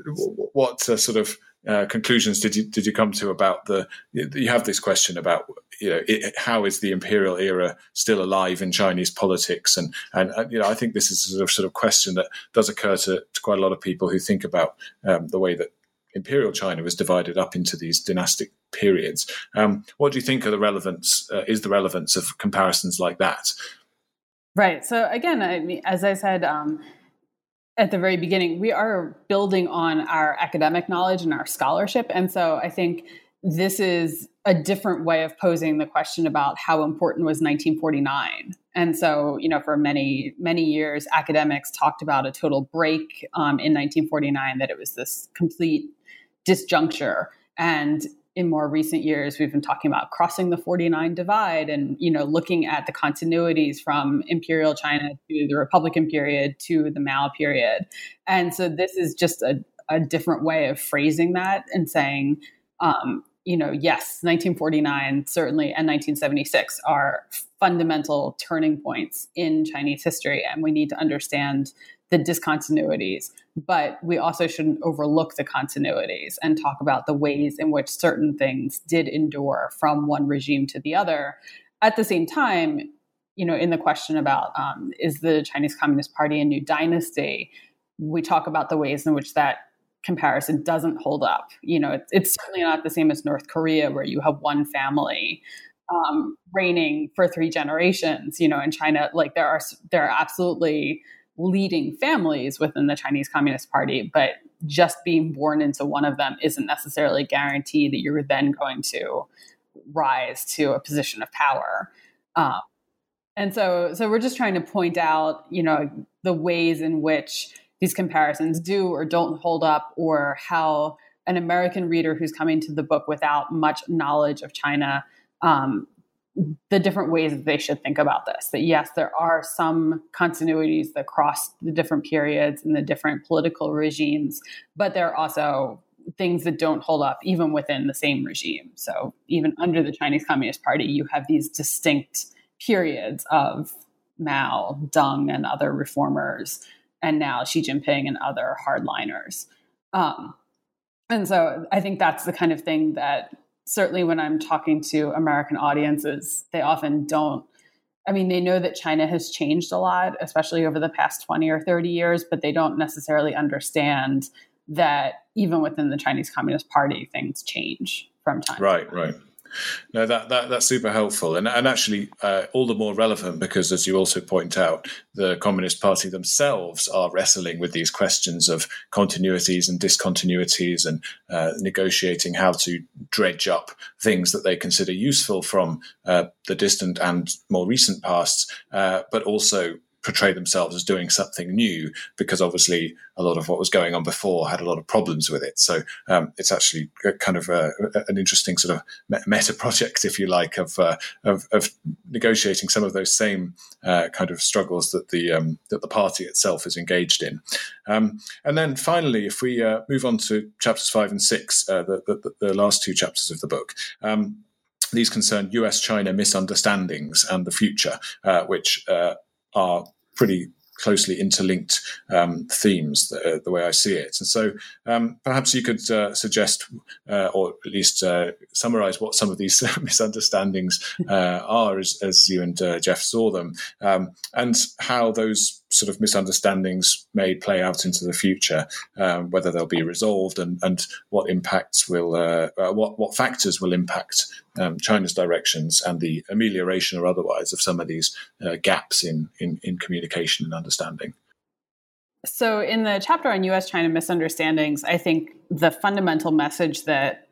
A: what uh, sort of uh, conclusions did you did you come to about the? You have this question about you know it, how is the imperial era still alive in Chinese politics, and and uh, you know I think this is a sort of sort of question that does occur to, to quite a lot of people who think about um, the way that imperial China was divided up into these dynastic periods. Um, what do you think are the relevance? Uh, is the relevance of comparisons like that?
B: Right. So again, I mean, as I said, um, at the very beginning, we are building on our academic knowledge and our scholarship. And so I think this is a different way of posing the question about how important was 1949. And so, you know, for many, many years, academics talked about a total break um, in 1949, that it was this complete disjuncture. And in more recent years we've been talking about crossing the 49 divide and you know looking at the continuities from imperial china to the republican period to the mao period. And so this is just a, a different way of phrasing that and saying um, you know yes 1949 certainly and 1976 are fundamental turning points in chinese history and we need to understand the discontinuities, but we also shouldn't overlook the continuities and talk about the ways in which certain things did endure from one regime to the other. At the same time, you know, in the question about um, is the Chinese Communist Party a new dynasty, we talk about the ways in which that comparison doesn't hold up. You know, it's, it's certainly not the same as North Korea, where you have one family um, reigning for three generations. You know, in China, like there are there are absolutely leading families within the Chinese Communist Party, but just being born into one of them isn't necessarily guaranteed that you're then going to rise to a position of power. Um, and so, so we're just trying to point out, you know, the ways in which these comparisons do or don't hold up, or how an American reader who's coming to the book without much knowledge of China um, the different ways that they should think about this. That yes, there are some continuities that cross the different periods and the different political regimes, but there are also things that don't hold up even within the same regime. So even under the Chinese Communist Party, you have these distinct periods of Mao, Deng, and other reformers, and now Xi Jinping and other hardliners. Um, and so I think that's the kind of thing that certainly when I'm talking to American audiences, they often don't. I mean, they know that China has changed a lot, especially over the past 20 or 30 years, but they don't necessarily understand that even within the Chinese Communist Party, things change from time.
A: Right, right. No, that, that that's super helpful, and and actually uh, all the more relevant because, as you also point out, the Communist Party themselves are wrestling with these questions of continuities and discontinuities, and uh, negotiating how to dredge up things that they consider useful from uh, the distant and more recent past, uh, but also portray themselves as doing something new because obviously a lot of what was going on before had a lot of problems with it. So um, it's actually kind of a, an interesting sort of meta project, if you like, of, uh, of, of negotiating some of those same uh, kind of struggles that the um, that the party itself is engaged in. Um, and then finally, if we uh, move on to chapters five and six, uh, the, the, the, last two chapters of the book. Um, these concern US China misunderstandings and the future, uh, which uh, are pretty closely interlinked um, themes, the, uh, the, way I see it. And so um, perhaps you could uh, suggest, uh, or at least uh, summarize what some of these misunderstandings uh, are as, as, you and uh, Jeff saw them, um, and how those sort of misunderstandings may play out into the future, um, whether they'll be resolved and, and what impacts will, what, what factors will impact um, China's directions and the amelioration or otherwise of some of these uh, gaps in, in, in communication and understanding.
B: So, in the chapter on US China misunderstandings, I think the fundamental message that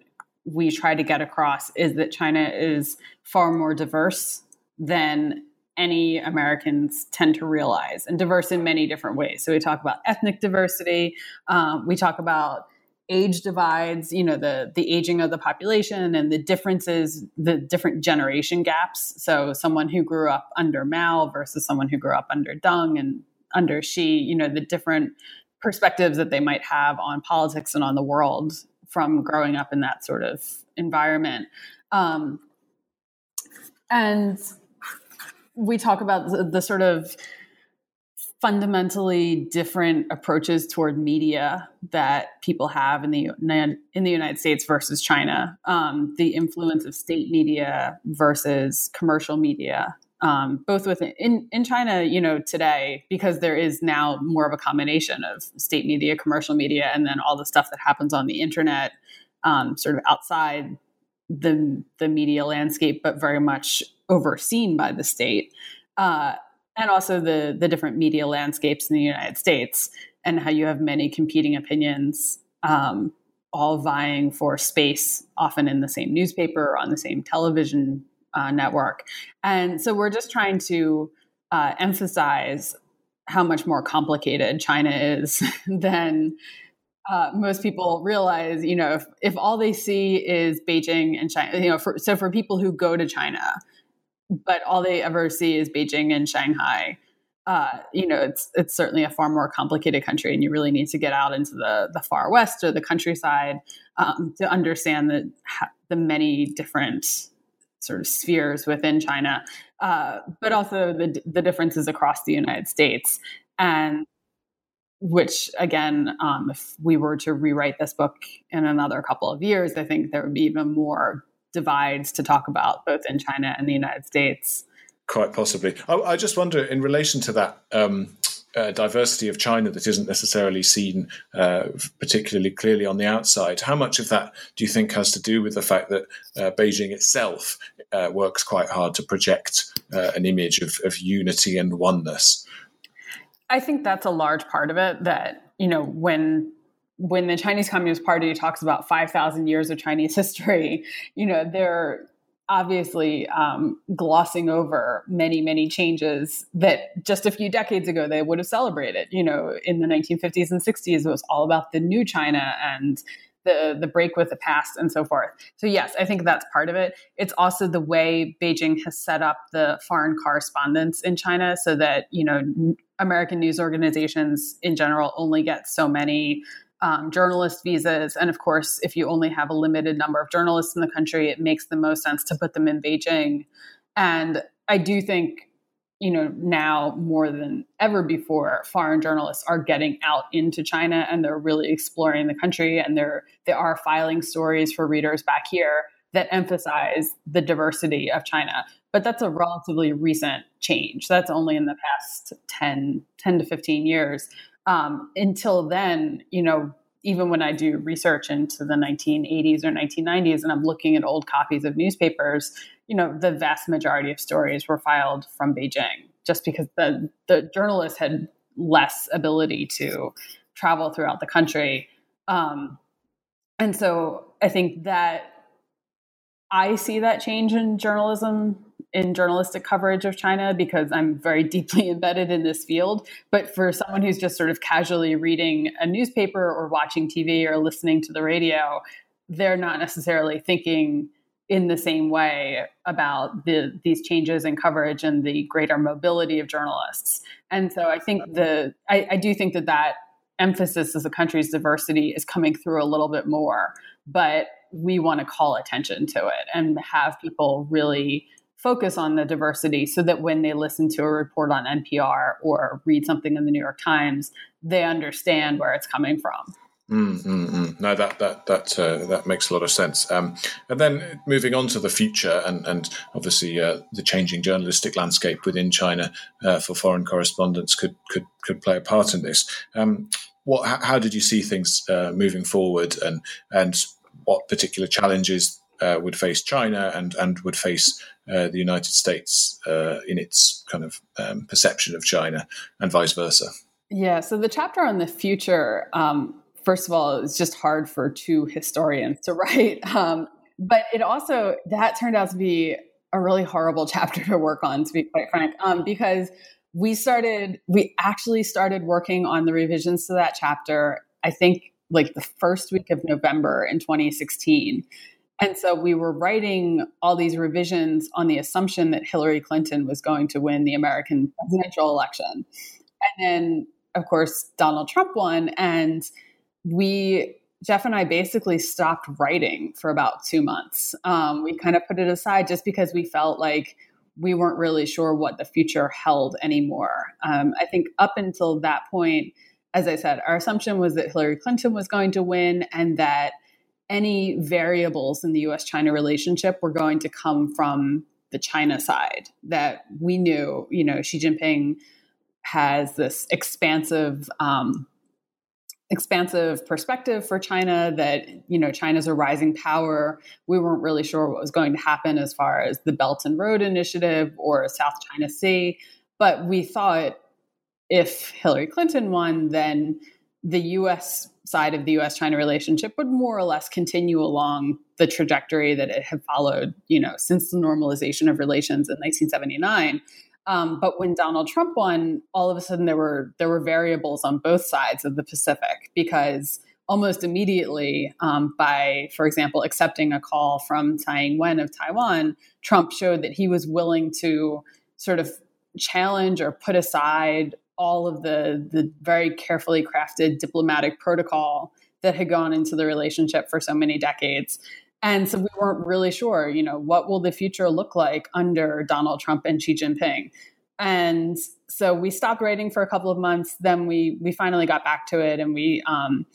B: we try to get across is that China is far more diverse than any Americans tend to realize, and diverse in many different ways. So, we talk about ethnic diversity, um, we talk about age divides you know the the aging of the population and the differences the different generation gaps so someone who grew up under mao versus someone who grew up under deng and under xi you know the different perspectives that they might have on politics and on the world from growing up in that sort of environment um, and we talk about the, the sort of fundamentally different approaches toward media that people have in the in the United States versus China. Um, the influence of state media versus commercial media, um, both within in, in China, you know, today because there is now more of a combination of state media, commercial media, and then all the stuff that happens on the internet, um, sort of outside the the media landscape, but very much overseen by the state. Uh, and also the the different media landscapes in the United States and how you have many competing opinions, um, all vying for space, often in the same newspaper or on the same television uh, network. And so we're just trying to uh, emphasize how much more complicated China is than uh, most people realize. You know, if, if all they see is Beijing and China, you know, for, so for people who go to China, but all they ever see is Beijing and Shanghai. Uh, you know, it's it's certainly a far more complicated country, and you really need to get out into the the far west or the countryside um, to understand the the many different sort of spheres within China, uh, but also the the differences across the United States, and which again, um, if we were to rewrite this book in another couple of years, I think there would be even more divides to talk about, both in China and the United States.
A: Quite possibly. I, I just wonder, in relation to that um, uh, diversity of China that isn't necessarily seen uh, particularly clearly on the outside, how much of that do you think has to do with the fact that uh, Beijing itself uh, works quite hard to project uh, an image of, of unity and oneness?
B: I think that's a large part of it. That you know when when the Chinese Communist Party talks about 5,000 years of Chinese history, you know, they're obviously um, glossing over many, many changes that just a few decades ago they would have celebrated. You know, in the 1950s and 60s, it was all about the new China and the the break with the past and so forth. So yes, I think that's part of it. It's also the way Beijing has set up the foreign correspondence in China so that, you know, American news organizations in general only get so many um, journalist visas. And of course, if you only have a limited number of journalists in the country, it makes the most sense to put them in Beijing. And I do think, you know, now more than ever before, foreign journalists are getting out into China and they're really exploring the country and they're they are filing stories for readers back here that emphasize the diversity of China. But that's a relatively recent change. That's only in the past 10, 10 to 15 years um, until then, you know, even when I do research into the 1980s or 1990s and I'm looking at old copies of newspapers, you know, the vast majority of stories were filed from Beijing just because the, the journalists had less ability to travel throughout the country. Um, and so I think that I see that change in journalism in journalistic coverage of China because I'm very deeply embedded in this field. But for someone who's just sort of casually reading a newspaper or watching TV or listening to the radio, they're not necessarily thinking in the same way about the these changes in coverage and the greater mobility of journalists. And so I think the I, I do think that that emphasis as the country's diversity is coming through a little bit more. But we want to call attention to it and have people really focus on the diversity so that when they listen to a report on NPR or read something in the New York Times, they understand where it's coming from.
A: Mm, mm, mm. No, that that that uh, that makes a lot of sense. Um, and then moving on to the future, and and obviously uh, the changing journalistic landscape within China uh, for foreign correspondents could could could play a part in this. Um, what how did you see things uh, moving forward, and and what particular challenges uh, would face China and and would face uh, the United States uh, in its kind of um, perception of China and vice versa.
B: Yeah. So the chapter on the future, um, first of all, is just hard for two historians to write, um, but it also that turned out to be a really horrible chapter to work on, to be quite frank, um, because we started we actually started working on the revisions to that chapter. I think like the first week of November in 2016. And so we were writing all these revisions on the assumption that Hillary Clinton was going to win the American presidential election. And then, of course, Donald Trump won. And we, Jeff and I basically stopped writing for about two months. Um, we kind of put it aside just because we felt like we weren't really sure what the future held anymore. Um, I think up until that point, as I said, our assumption was that Hillary Clinton was going to win and that any variables in the US China relationship were going to come from the China side. That we knew, you know, Xi Jinping has this expansive, um, expansive perspective for China that, you know, China's a rising power. We weren't really sure what was going to happen as far as the Belt and Road Initiative or South China Sea. But we thought if Hillary Clinton won, then the US side of the US China relationship would more or less continue along the trajectory that it had followed, you know, since the normalization of relations in 1979. Um, but when Donald Trump won, all of a sudden there were there were variables on both sides of the Pacific because almost immediately, um, by for example accepting a call from Tsai Ing-wen of Taiwan, Trump showed that he was willing to sort of challenge or put aside all of the the very carefully crafted diplomatic protocol that had gone into the relationship for so many decades. And so we weren't really sure, you know, what will the future look like under Donald Trump and Xi Jinping? And so we stopped writing for a couple of months. Then we we finally got back to it, and we um,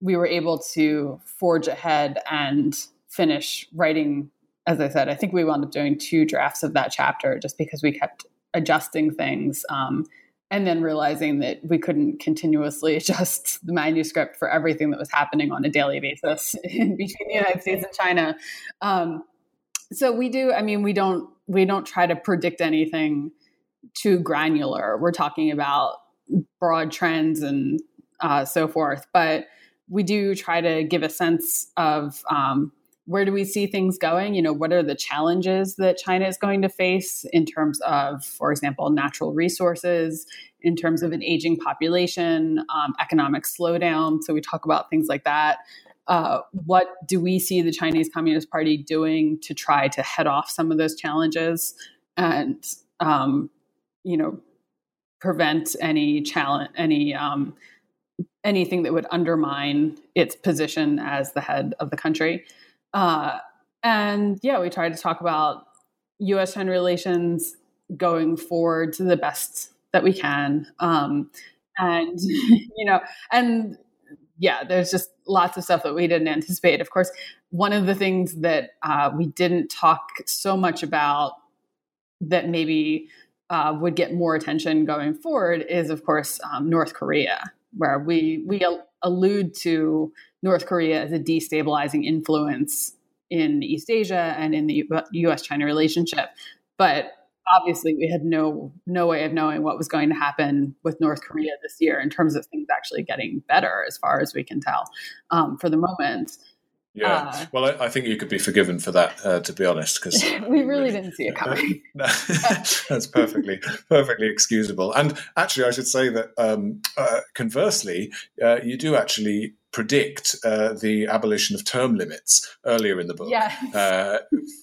B: we were able to forge ahead and finish writing. As I said, I think we wound up doing two drafts of that chapter just because we kept adjusting things. Um, and then realizing that we couldn't continuously adjust the manuscript for everything that was happening on a daily basis in between the United States and China. Um, so we do. I mean, we don't we don't try to predict anything too granular. We're talking about broad trends and uh, so forth, but we do try to give a sense of um, where do we see things going? You know, what are the challenges that China is going to face in terms of, for example, natural resources, in terms of an aging population, um, economic slowdown. So we talk about things like that. Uh, what do we see the Chinese Communist Party doing to try to head off some of those challenges and, um, you know, prevent any challenge, any um, anything that would undermine its position as the head of the country? Uh, and yeah, we tried to talk about U.S. China relations going forward to the best that we can. Um, and, you know, and yeah, there's just lots of stuff that we didn't anticipate. Of course, one of the things that uh, we didn't talk so much about that maybe uh, would get more attention going forward is, of course, um, North Korea. Where we we allude to North Korea as a destabilizing influence in East Asia and in the U.S. China relationship, but obviously we had no no way of knowing what was going to happen with North Korea this year in terms of things actually getting better, as far as we can tell, um, for the moment.
A: Yeah, uh, well, I, I, think you could be forgiven for that, uh, to be honest, because
B: we really didn't see it coming.
A: that's perfectly, perfectly excusable. And actually, I should say that um, uh, conversely, uh, you do actually predict uh, the abolition of term limits earlier in the book,
B: uh,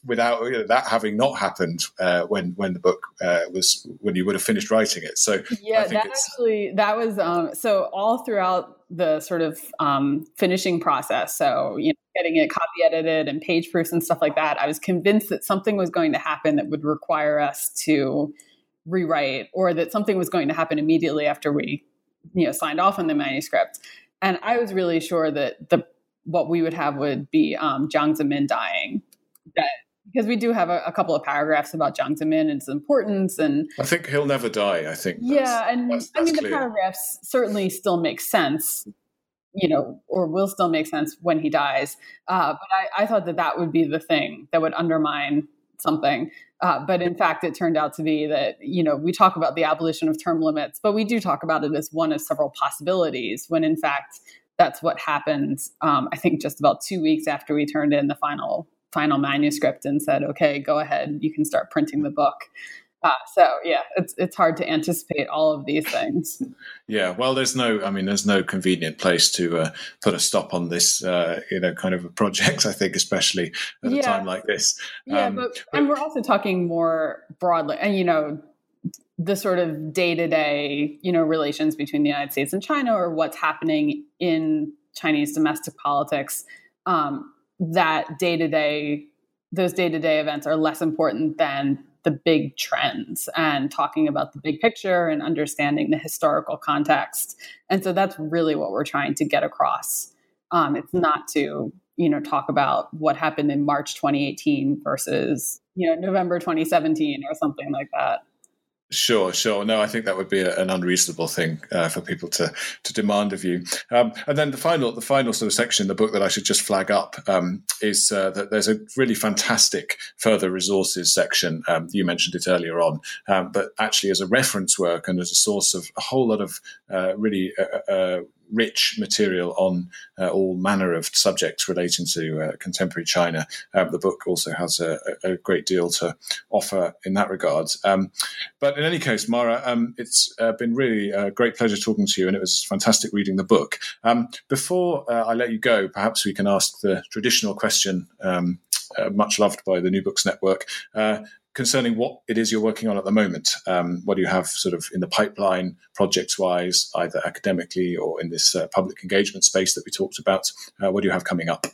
A: without you know, that having not happened uh, when when the book uh, was when you would have finished writing it. So
B: yeah, that actually that was um, so all throughout the sort of um, finishing process. So you know, getting it copy edited and page proofs and stuff like that. I was convinced that something was going to happen that would require us to rewrite, or that something was going to happen immediately after we you know signed off on the manuscript and I was really sure that the what we would have would be um, Jiang Zemin dying. That because we do have a, a, couple of paragraphs about Jiang Zemin and its importance, and
A: I think he'll never die. I think.
B: Yeah, and that's, that's I mean clear. the paragraphs certainly still make sense, you know, or will still make sense when he dies. Uh, but I, I thought that that would be the thing that would undermine something. Uh, but in fact, it turned out to be that, you know, we talk about the abolition of term limits, but we do talk about it as one of several possibilities when in fact that's what happened. Um, I think just about two weeks after we turned in the final final manuscript and said, okay, go ahead, you can start printing the book. Uh, so yeah, it's it's hard to anticipate all of these things.
A: Yeah, well, there's no, I mean, there's no convenient place to uh, put a stop on this, uh, you know, kind of a project. I think, especially at yeah. a time like this.
B: Yeah, um, but, but and we're also talking more broadly, and you know, the sort of day to day, you know, relations between the United States and China, or what's happening in Chinese domestic politics. Um, that day to day, those day to day events are less important than the big trends and talking about the big picture and understanding the historical context. And so that's really what we're trying to get across. Um, it's not to you know talk about what happened in March 2018 versus you know November 2017 or something like that.
A: Sure, sure. No, I think that would be a, an unreasonable thing uh, for people to to demand of you. Um, and then the final, the final sort of section in the book that I should just flag up um, is uh, that there's a really fantastic further resources section. Um, you mentioned it earlier on, um, but actually as a reference work and as a source of a whole lot of uh, really uh, uh, rich material on uh, all manner of subjects relating to uh, contemporary China. Um, the book also has a, a, great deal to offer in that regard. Um, but in any case, Mara, um, it's uh, been really a great pleasure talking to you, and it was fantastic reading the book. Um, before uh, I let you go, perhaps we can ask the traditional question. Um, uh, much loved by the New Books Network. Concerning what it is you're working on at the moment. Um, what do you have sort of in the pipeline, projects wise, either academically or in this uh, public engagement space that we talked about? Uh, what do you have coming up?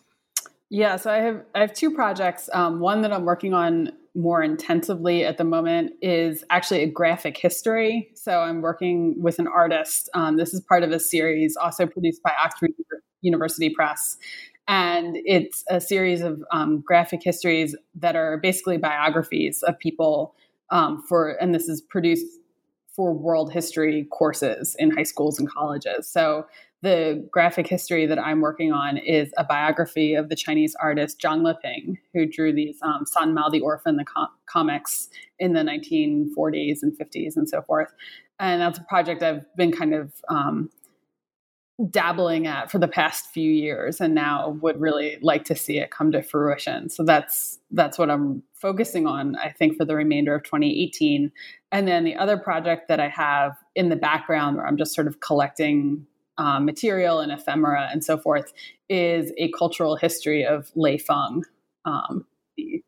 B: Yeah, so I have I have two projects. Um, one that I'm working on more intensively at the moment is actually a graphic history. So I'm working with an artist. Um, this is part of a series also produced by Oxford University Press, and it's a series of um, graphic histories that are basically biographies of people um, for and this is produced for world history courses in high schools and colleges. So the graphic history that i'm working on is a biography of the chinese artist zhang leping who drew these um, san mao the orphan the com- comics in the 1940s and 50s and so forth. And that's a project i've been kind of um, dabbling at for the past few years and now would really like to see it come to fruition. So that's that's what i'm focusing on i think for the remainder of 2018 and then the other project that i have in the background where i'm just sort of collecting um, material and ephemera and so forth is a cultural history of lei feng um, the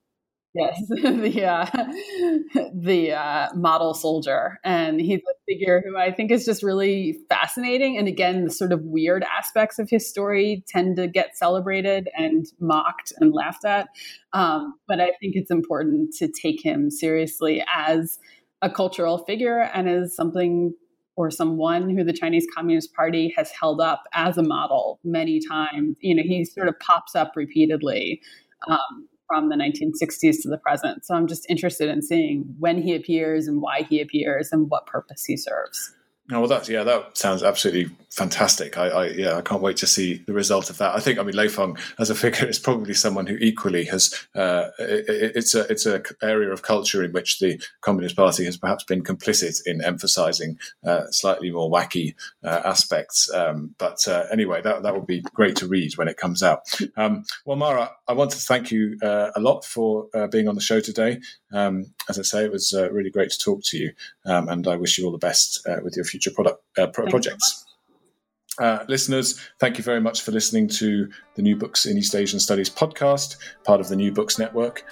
B: Yes, the uh, the uh, model soldier, and he's a figure who I think is just really fascinating. And again, the sort of weird aspects of his story tend to get celebrated and mocked and laughed at. Um, but I think it's important to take him seriously as a cultural figure and as something or someone who the Chinese Communist Party has held up as a model many times. You know, he sort of pops up repeatedly. Um, from the 1960s to the present. So I'm just interested in seeing when he appears and why he appears and what purpose he serves.
A: Oh, well, that's yeah, that sounds absolutely fantastic. I, I, yeah, I can't wait to see the result of that. I think I mean Lei Feng as a figure is probably someone who equally has uh, it, it's a it's a area of culture in which the Communist Party has perhaps been complicit in emphasising uh, slightly more wacky uh, aspects. Um, but uh, anyway, that that would be great to read when it comes out. Um, well, Mara, I want to thank you uh, a lot for uh, being on the show today. Um, as I say, it was really great to talk to you, um, and I wish you all the best with your future product pro- projects. Uh, listeners, thank you very much for listening to the New Books in East Asian Studies podcast, part of the New Books Network.